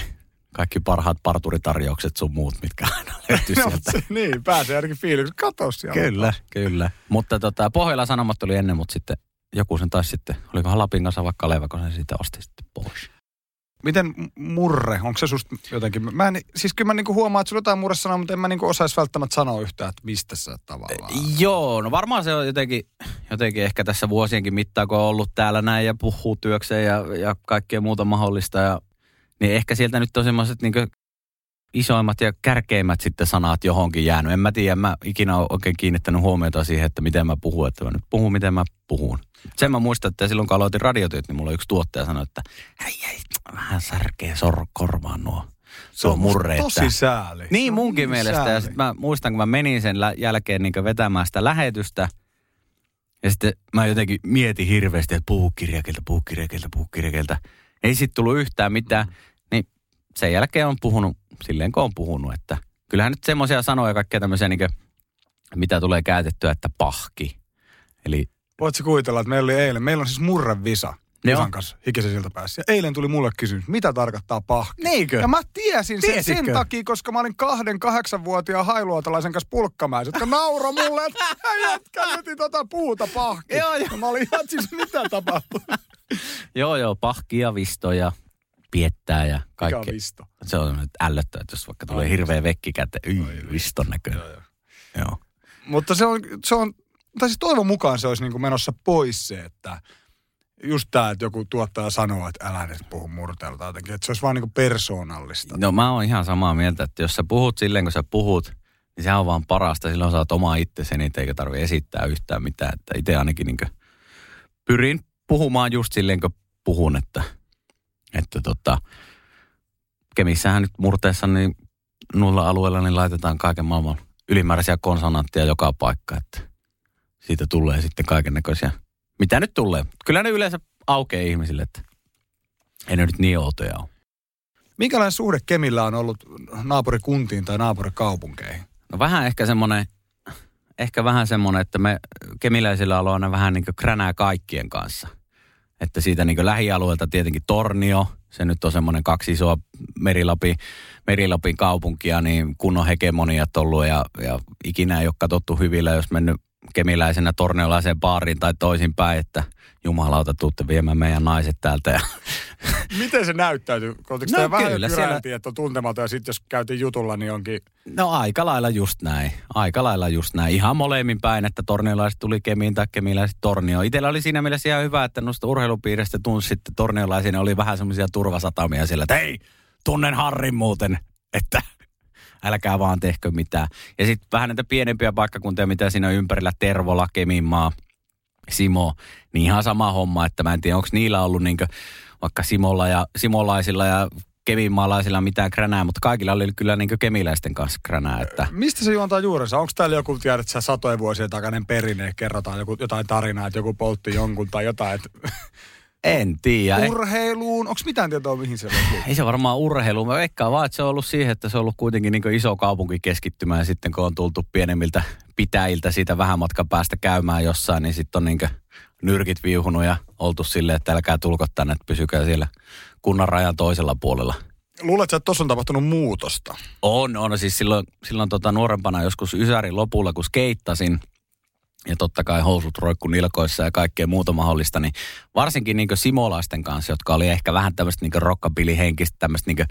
kaikki parhaat parturitarjoukset sun muut, mitkä aina <laughs> löytyy No, sieltä. se- niin, pääsee ainakin fiiliksi. Kato siellä. Kyllä, kyllä. Mutta tota, Pohjola Sanomat oli ennen, mutta sitten joku sen taisi sitten, olikohan Lapin kanssa vaikka Kaleva, kun se sitten osti sitten pois. Miten murre, onko se susta jotenkin, mä en, siis kyllä mä niinku huomaan, että sulla jotain murre sanoa, mutta en mä niinku osaisi välttämättä sanoa yhtään, että mistä sä tavallaan. Joo, no varmaan se on jotenkin, jotenkin ehkä tässä vuosienkin mittaan, kun on ollut täällä näin ja puhuu työkseen ja, ja kaikkea muuta mahdollista. Ja, niin ehkä sieltä nyt on semmoiset niin isoimmat ja kärkeimmät sitten sanat johonkin jäänyt. En mä tiedä, mä ikinä ole oikein kiinnittänyt huomiota siihen, että miten mä puhun, että mä nyt puhun, miten mä puhun. Sen mä muistan, että silloin kun aloitin radiotyöt, niin mulla yksi tuottaja sanoi, että hei, hei, vähän särkee sor- korvaan nuo. Se on murre, Tosi sääli. Niin munkin niin mielestä. Ja sääli. sitten mä muistan, kun mä menin sen lä- jälkeen niin vetämään sitä lähetystä. Ja sitten mä jotenkin mietin hirveästi, että puhu kirjakieltä, puhu kirjakieltä, puhu kirjakieltä. Ei sit tullut yhtään mitään. Niin sen jälkeen on puhunut silleen, kun on puhunut. Että kyllähän nyt semmoisia sanoja kaikkea tämmöisiä, niin kuin, mitä tulee käytettyä, että pahki. Eli Voitko kuvitella, että meillä oli eilen, meillä on siis murrevisa. Joo. Visan kanssa hikisen. Ja eilen tuli mulle kysymys, mitä tarkoittaa pahki? Niinkö? Ja mä tiesin sen Tiesitkö? sen takia, koska mä olin kahden kahdeksanvuotiaan hailuotalaisen kanssa pulkkamäessä, jotka nauro mulle, että jätkä veti tota puuta pahki. Joo, joo. Ja mä olin ihan siis, mitä tapahtuu? <laughs> joo, joo, pahkia, vistoja, piettää ja Mikä on kaikkea. visto? Se on nyt ällöttävä, että jos vaikka tulee Ai, hirveä vekki käteen. Yi, viston näköinen. Joo, joo. Joo. Mutta se on, se on, tai siis toivon mukaan se olisi niin kuin menossa pois se, että just tämä, että joku tuottaja sanoo, että älä nyt puhu murteella tai jotenkin, että se olisi vaan niin kuin persoonallista. No mä oon ihan samaa mieltä, että jos sä puhut silleen, kun sä puhut, niin sehän on vaan parasta. Silloin sä oot oma itsesi, niitä eikä tarvi esittää yhtään mitään. Että itse ainakin niin pyrin puhumaan just silleen, kun puhun, että, että tota, Kemissähän nyt murteessa niin nulla alueella niin laitetaan kaiken maailman ylimääräisiä konsonantteja joka paikka, että siitä tulee sitten kaiken näköisiä. Mitä nyt tulee? Kyllä ne yleensä aukeaa ihmisille, että ei ne nyt niin outoja ole. Minkälainen suhde Kemillä on ollut naapurikuntiin tai naapurikaupunkeihin? No vähän ehkä semmoinen, ehkä vähän semmoinen, että me kemiläisillä aina vähän niin kuin kränää kaikkien kanssa. Että siitä niin lähialueelta tietenkin Tornio, se nyt on semmoinen kaksi isoa Merilapin, Merilapin kaupunkia, niin kunnon hegemoniat ollut ja, ja ikinä ei ole katsottu hyvillä, jos mennyt kemiläisenä torniolaiseen baariin tai toisinpäin, että jumalauta, tuutte viemään meidän naiset täältä. Ja <laughs> Miten se näyttäytyy? Oletko no, vähän kyllä, siellä... että on tuntematon ja sitten jos käytiin jutulla, niin onkin... No aika lailla just näin. Aika lailla just näin. Ihan molemmin päin, että torniolaiset tuli kemiin tai kemiläiset tornio. Itellä oli siinä mielessä ihan hyvä, että noista urheilupiiristä tunsi sitten torniolaisiin. Oli vähän semmoisia turvasatamia siellä, että hei, tunnen Harrin muuten, että <laughs> älkää vaan tehkö mitään. Ja sitten vähän näitä pienempiä paikkakuntia, mitä siinä on ympärillä, Tervola, Keminmaa, Simo, niin ihan sama homma, että mä en tiedä, onko niillä ollut niinkö vaikka Simolla ja Simolaisilla ja keminmaalaisilla mitään kränää, mutta kaikilla oli kyllä niin kemiläisten kanssa kränää. Että... Mistä se juontaa juurensa? Onko täällä joku, tiedät sä, satojen vuosien takainen perinne, kerrotaan joku, jotain tarinaa, että joku poltti jonkun tai jotain, että <laughs> en tiedä. Urheiluun? Onko mitään tietoa, mihin se on Ei se varmaan urheiluun. Mä veikkaan vaan, että se on ollut siihen, että se on ollut kuitenkin niin iso kaupunki keskittymä. Ja sitten kun on tultu pienemmiltä pitäjiltä siitä vähän matkan päästä käymään jossain, niin sitten on niin nyrkit viuhunut ja oltu silleen, että älkää tulko tänne, että pysykää siellä kunnan rajan toisella puolella. Luuletko, että tuossa on tapahtunut muutosta? On, on. Siis silloin, silloin tota nuorempana joskus Ysärin lopulla, kun skeittasin – ja totta kai housut roikku nilkoissa ja kaikkea muuta mahdollista, niin varsinkin niin simolaisten kanssa, jotka oli ehkä vähän tämmöistä niin rockabilly-henkistä tämmöistä niin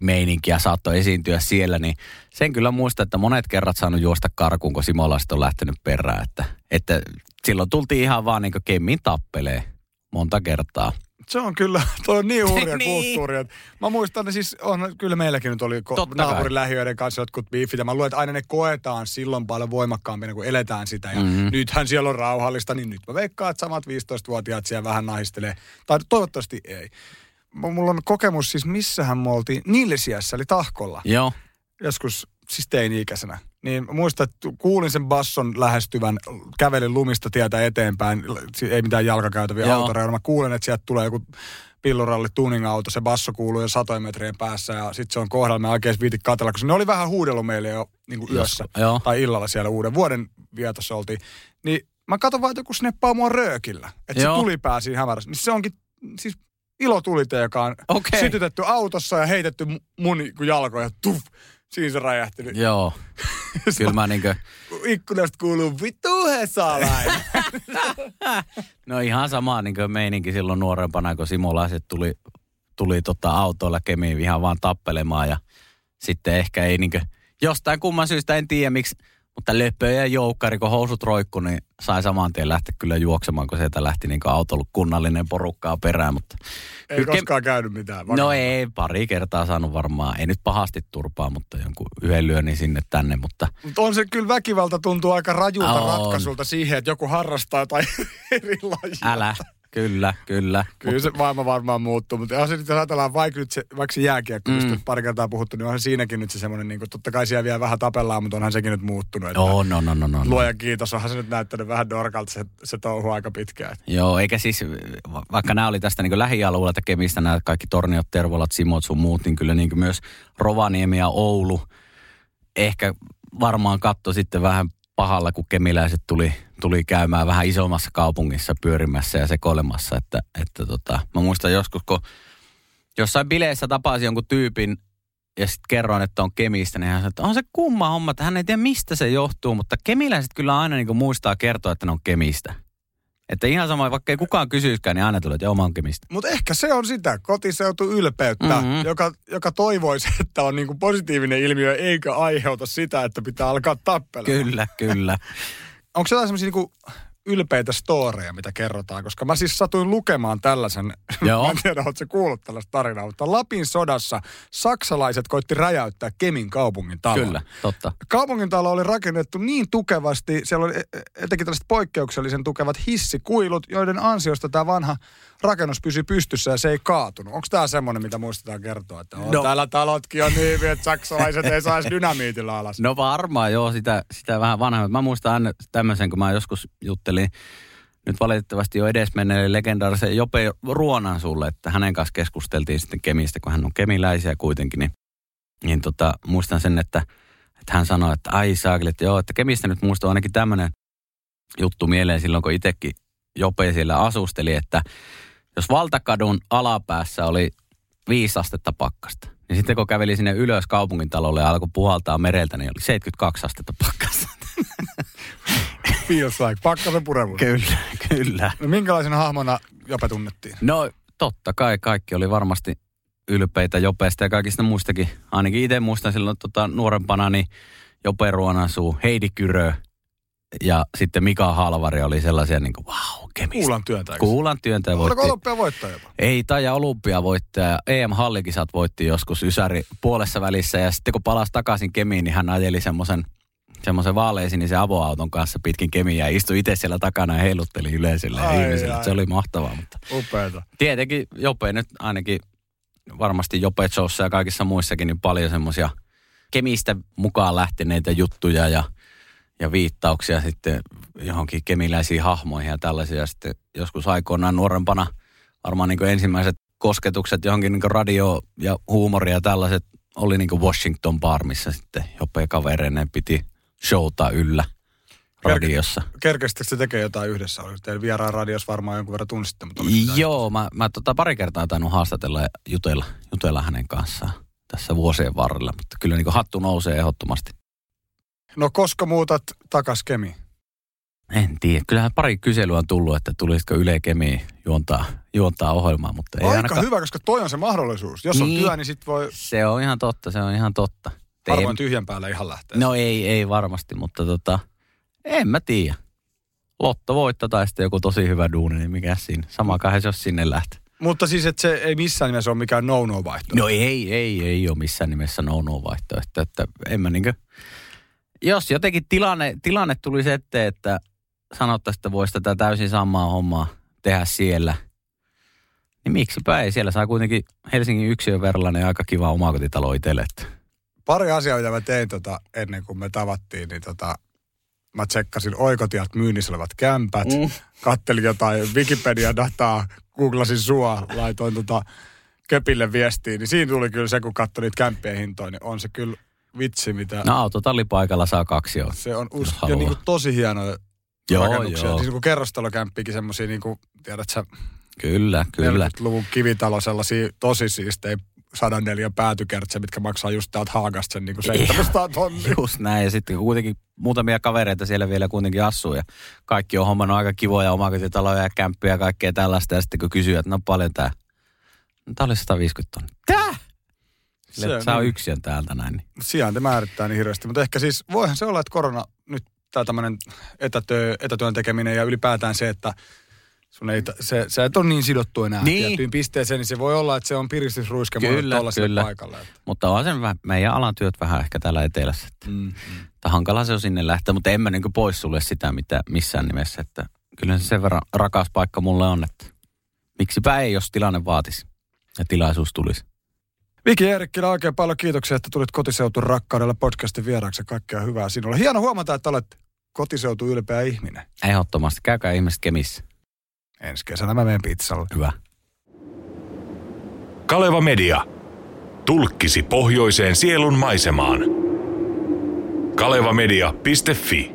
meininkiä saattoi esiintyä siellä, niin sen kyllä muista, että monet kerrat saanut juosta karkuun, kun simolaiset on lähtenyt perään, että, että silloin tultiin ihan vaan niin kemmin tappelee monta kertaa. Se on kyllä, toi on niin hurja <laughs> niin. kulttuuri. Että mä muistan, että siis on, kyllä meilläkin nyt oli ko- naapurilähiöiden kanssa jotkut biifit. Ja mä luulen, että aina ne koetaan silloin paljon voimakkaampina, kun eletään sitä. Ja mm-hmm. nythän siellä on rauhallista, niin nyt mä veikkaan, että samat 15-vuotiaat siellä vähän nahistelee. Tai toivottavasti ei. Mulla on kokemus siis, missähän me oltiin. Nilsiässä, eli Tahkolla. Joo. Joskus siis teini-ikäisenä. Niin muistan, että kuulin sen basson lähestyvän, kävelin lumista tietä eteenpäin, ei mitään jalkakäytäviä autoreja. Mä kuulen, että sieltä tulee joku pilluralli tuning-auto, se basso kuuluu jo satojen metrien päässä ja sitten se on kohdalla, mä oikein viitin katella, koska ne oli vähän huudellut meille jo niin kuin yössä Jos, tai illalla siellä uuden vuoden vietossa oltiin. Niin mä katson vaan, että joku sneppaa mua röökillä, että se tuli pääsi hämärässä. Niin se onkin siis ilotulite, joka on okay. sytytetty autossa ja heitetty mun jalkoja, tuff, Siinä se räjähti. Joo. <laughs> Kyllä mä niinkö... Ikkunasta kuuluu vittu hesalainen. <laughs> no ihan sama niinkö meininki silloin nuorempana, kun simolaiset tuli, tuli tota autoilla kemiin ihan vaan tappelemaan ja sitten ehkä ei niinkö... Jostain kumman syystä en tiedä miksi mutta löpö ja joukkari, kun housut roikku, niin sai saman tien lähteä kyllä juoksemaan, kun sieltä lähti niin autolla kunnallinen porukkaa perään. Mutta ei kyllä, koskaan käynyt mitään. Vakavaa. No ei, pari kertaa saanut varmaan. Ei nyt pahasti turpaa, mutta jonkun yhden lyönnin sinne tänne. Mutta Mut on se kyllä väkivalta tuntuu aika rajulta on. ratkaisulta siihen, että joku harrastaa jotain <laughs> eri lajia. Älä, Kyllä, kyllä. Kyllä se maailma varmaan muuttuu, mutta jos nyt ajatellaan vaikka nyt se, vaikka se jääkiekko, mm. mistä pari kertaa puhuttu, niin onhan siinäkin nyt se semmoinen, niin kuin, totta kai siellä vielä vähän tapellaan, mutta onhan sekin nyt muuttunut. Että oh, no, no, no, no, Luoja kiitos, onhan se nyt näyttänyt vähän dorkalta se, se touhu aika pitkään. Joo, eikä siis, vaikka nämä oli tästä niin lähialueella tekemistä, nämä kaikki Torniot, Tervolat, Simot sun muut, niin kyllä niin myös Rovaniemi ja Oulu ehkä varmaan katto sitten vähän pahalla, kun kemiläiset tuli, tuli käymään vähän isommassa kaupungissa pyörimässä ja sekoilemassa. Että, että tota, mä muistan joskus, kun jossain bileissä tapasin jonkun tyypin ja sitten kerroin, että on kemistä, niin hän sanoi, että on se kumma homma, että hän ei tiedä mistä se johtuu, mutta kemiläiset kyllä aina niin muistaa kertoa, että ne on kemistä. Että ihan sama, vaikka ei kukaan kysyiskään, niin aina tulee, että oman kemistä. Mutta ehkä se on sitä kotiseutu ylpeyttä, mm-hmm. joka, joka toivoisi, että on niinku positiivinen ilmiö, eikä aiheuta sitä, että pitää alkaa tappella. Kyllä, kyllä. Onko jotain semmoisia niinku ylpeitä storeja, mitä kerrotaan, koska mä siis satuin lukemaan tällaisen, <laughs> Joo. mä en tiedä, ootko kuullut tällaista tarinaa, mutta Lapin sodassa saksalaiset koitti räjäyttää Kemin kaupungin talon. Kyllä, totta. Kaupungin talo oli rakennettu niin tukevasti, siellä oli e- e- etenkin tällaiset poikkeuksellisen tukevat hissikuilut, joiden ansiosta tämä vanha rakennus pysyi pystyssä ja se ei kaatunut. Onko tämä semmoinen, mitä muistetaan kertoa, että on No. täällä talotkin on niin että saksalaiset ei saisi dynamiitilla alas? No varmaan joo, sitä, sitä vähän vanhemmat. Mä muistan aina tämmöisen, kun mä joskus juttelin nyt valitettavasti jo edesmenneelle legendaarisen Jope Ruonan sulle, että hänen kanssa keskusteltiin sitten Kemistä, kun hän on kemiläisiä kuitenkin, niin, niin tota, muistan sen, että, että hän sanoi, että ai saakeli, että joo, että Kemistä nyt muistuu ainakin tämmöinen juttu mieleen silloin, kun itsekin Jope siellä asusteli, että jos valtakadun alapäässä oli viisi astetta pakkasta, niin sitten kun käveli sinne ylös kaupungintalolle ja alkoi puhaltaa mereltä, niin oli 72 astetta pakkasta. Feels like. Pakkasen purevun. Kyllä, kyllä. No, minkälaisena hahmona Jope tunnettiin? No totta kai kaikki oli varmasti ylpeitä Jopeesta ja kaikista muistakin. Ainakin itse muistan silloin tota, nuorempana, niin Jope Ruonansuu, Heidi Kyrö ja sitten Mika Halvari oli sellaisia niin kuin, wow, kemistä. Kuulan työntäjä. Kuulan työntäjä voitti. olympia voittaja jopa? Ei, tai olympiavoittaja. EM-hallikisat voitti joskus Ysäri puolessa välissä ja sitten kun palasi takaisin Kemiin, niin hän ajeli semmoisen semmoisen vaaleasinisen avoauton kanssa pitkin Kemiä ja istui itse siellä takana ja heilutteli yleisölle ja ihmisille. ai. Se oli mahtavaa, mutta Upeeta. tietenkin Jope nyt ainakin varmasti Jope Showssa ja kaikissa muissakin niin paljon semmoisia kemistä mukaan lähteneitä juttuja ja, ja viittauksia sitten johonkin kemiläisiin hahmoihin ja tällaisia. Sitten joskus aikoinaan nuorempana varmaan niin ensimmäiset kosketukset johonkin niin radio ja huumori ja tällaiset oli niin Washington Bar, missä sitten Jope kavereineen piti showta yllä radiossa. Kerkesittekö se tekee jotain yhdessä? Oli teillä vieraan radios varmaan jonkun verran tunsitte, mutta Joo, mä, mä tota pari kertaa tainnut haastatella ja jutella, jutella hänen kanssaan tässä vuosien varrella, mutta kyllä niin hattu nousee ehdottomasti. No koska muutat takas Kemi? En tiedä, kyllähän pari kyselyä on tullut, että tulisiko Yle Kemi juontaa, juontaa ohjelmaa, mutta ei Aika ainakaan. hyvä, koska toi on se mahdollisuus. Jos on Niin. työ, niin sit voi Se on ihan totta, se on ihan totta. Harvoin tyhjän päälle ihan lähteä. No ei, ei varmasti, mutta tota, en mä tiedä. Lotto voittaa tai sitten joku tosi hyvä duuni, niin mikä siinä. Sama kai jos sinne lähtee. Mutta siis, että se ei missään nimessä ole mikään no-no vaihtoehto. No ei, ei, ei ole missään nimessä no-no vaihtoehto. Että en mä niinkö, jos jotenkin tilanne, tilanne tulisi eteen, että sanottaisiin, että voisi tätä täysin samaa hommaa tehdä siellä, niin miksipä ei. Siellä saa kuitenkin Helsingin yksiön verran aika kiva omakotitalo itselle. Pari asiaa, mitä mä tein tota, ennen kuin me tavattiin, niin tota, mä tsekkasin oikotiat myynnissä olevat kämpät, mm. kattelin jotain Wikipedia-dataa, googlasin sua, laitoin tota Köpille viestiin, niin siinä tuli kyllä se, kun katsoin niitä kämppien hintoja, niin on se kyllä vitsi, mitä... No autotallipaikalla saa kaksi jo. Se on us- haluaa. niin kuin tosi hienoja Joo, rakennuksia. joo. Siis niin kuin kerrostalokämppiäkin semmoisia, niin kuin, tiedät sä, Kyllä, kyllä. 40-luvun kivitalo, sellaisia tosi siistejä 104 päätykertsiä, mitkä maksaa just täältä Haagasta sen niin kuin 700 tonnia. Just näin. Ja sitten kuitenkin muutamia kavereita siellä vielä kuitenkin asuu ja kaikki on hommannut aika kivoja omakotitaloja ja kämppiä ja kaikkea tällaista. Ja sitten kun kysyy, että no paljon tää? No, tää oli 150 tonnia. Tää? Sille, Se on niin. yksin täältä näin. Niin. Sijainti määrittää niin hirveästi, mutta ehkä siis voihan se olla, että korona nyt tämä tämmöinen etätyö, etätyön tekeminen ja ylipäätään se, että sun ei, se, se et ole niin sidottu enää Niin. tiettyyn pisteeseen, niin se voi olla, että se on piristysruiske Kyllä, kyllä. paikalle. Että. Mutta on sen vähän, meidän alan työt vähän ehkä täällä etelässä. Että, Mm, mm. hankala se on sinne lähteä, mutta en mä niin pois sulle sitä mitä missään nimessä. Että kyllä se sen verran rakas paikka mulle on, että miksipä ei, jos tilanne vaatisi ja tilaisuus tulisi. Viki Eerikkilä, oikein paljon kiitoksia, että tulit kotiseutu rakkaudella podcastin vieraaksi ja kaikkea hyvää sinulle. Hieno huomata, että olet kotiseutu ylpeä ihminen. Ehdottomasti, käykää ihmiset Kemissä. Ensi kesänä mä menen pizzalle. Hyvä. Kaleva Media. Tulkkisi pohjoiseen sielun maisemaan. kalevamedia.fi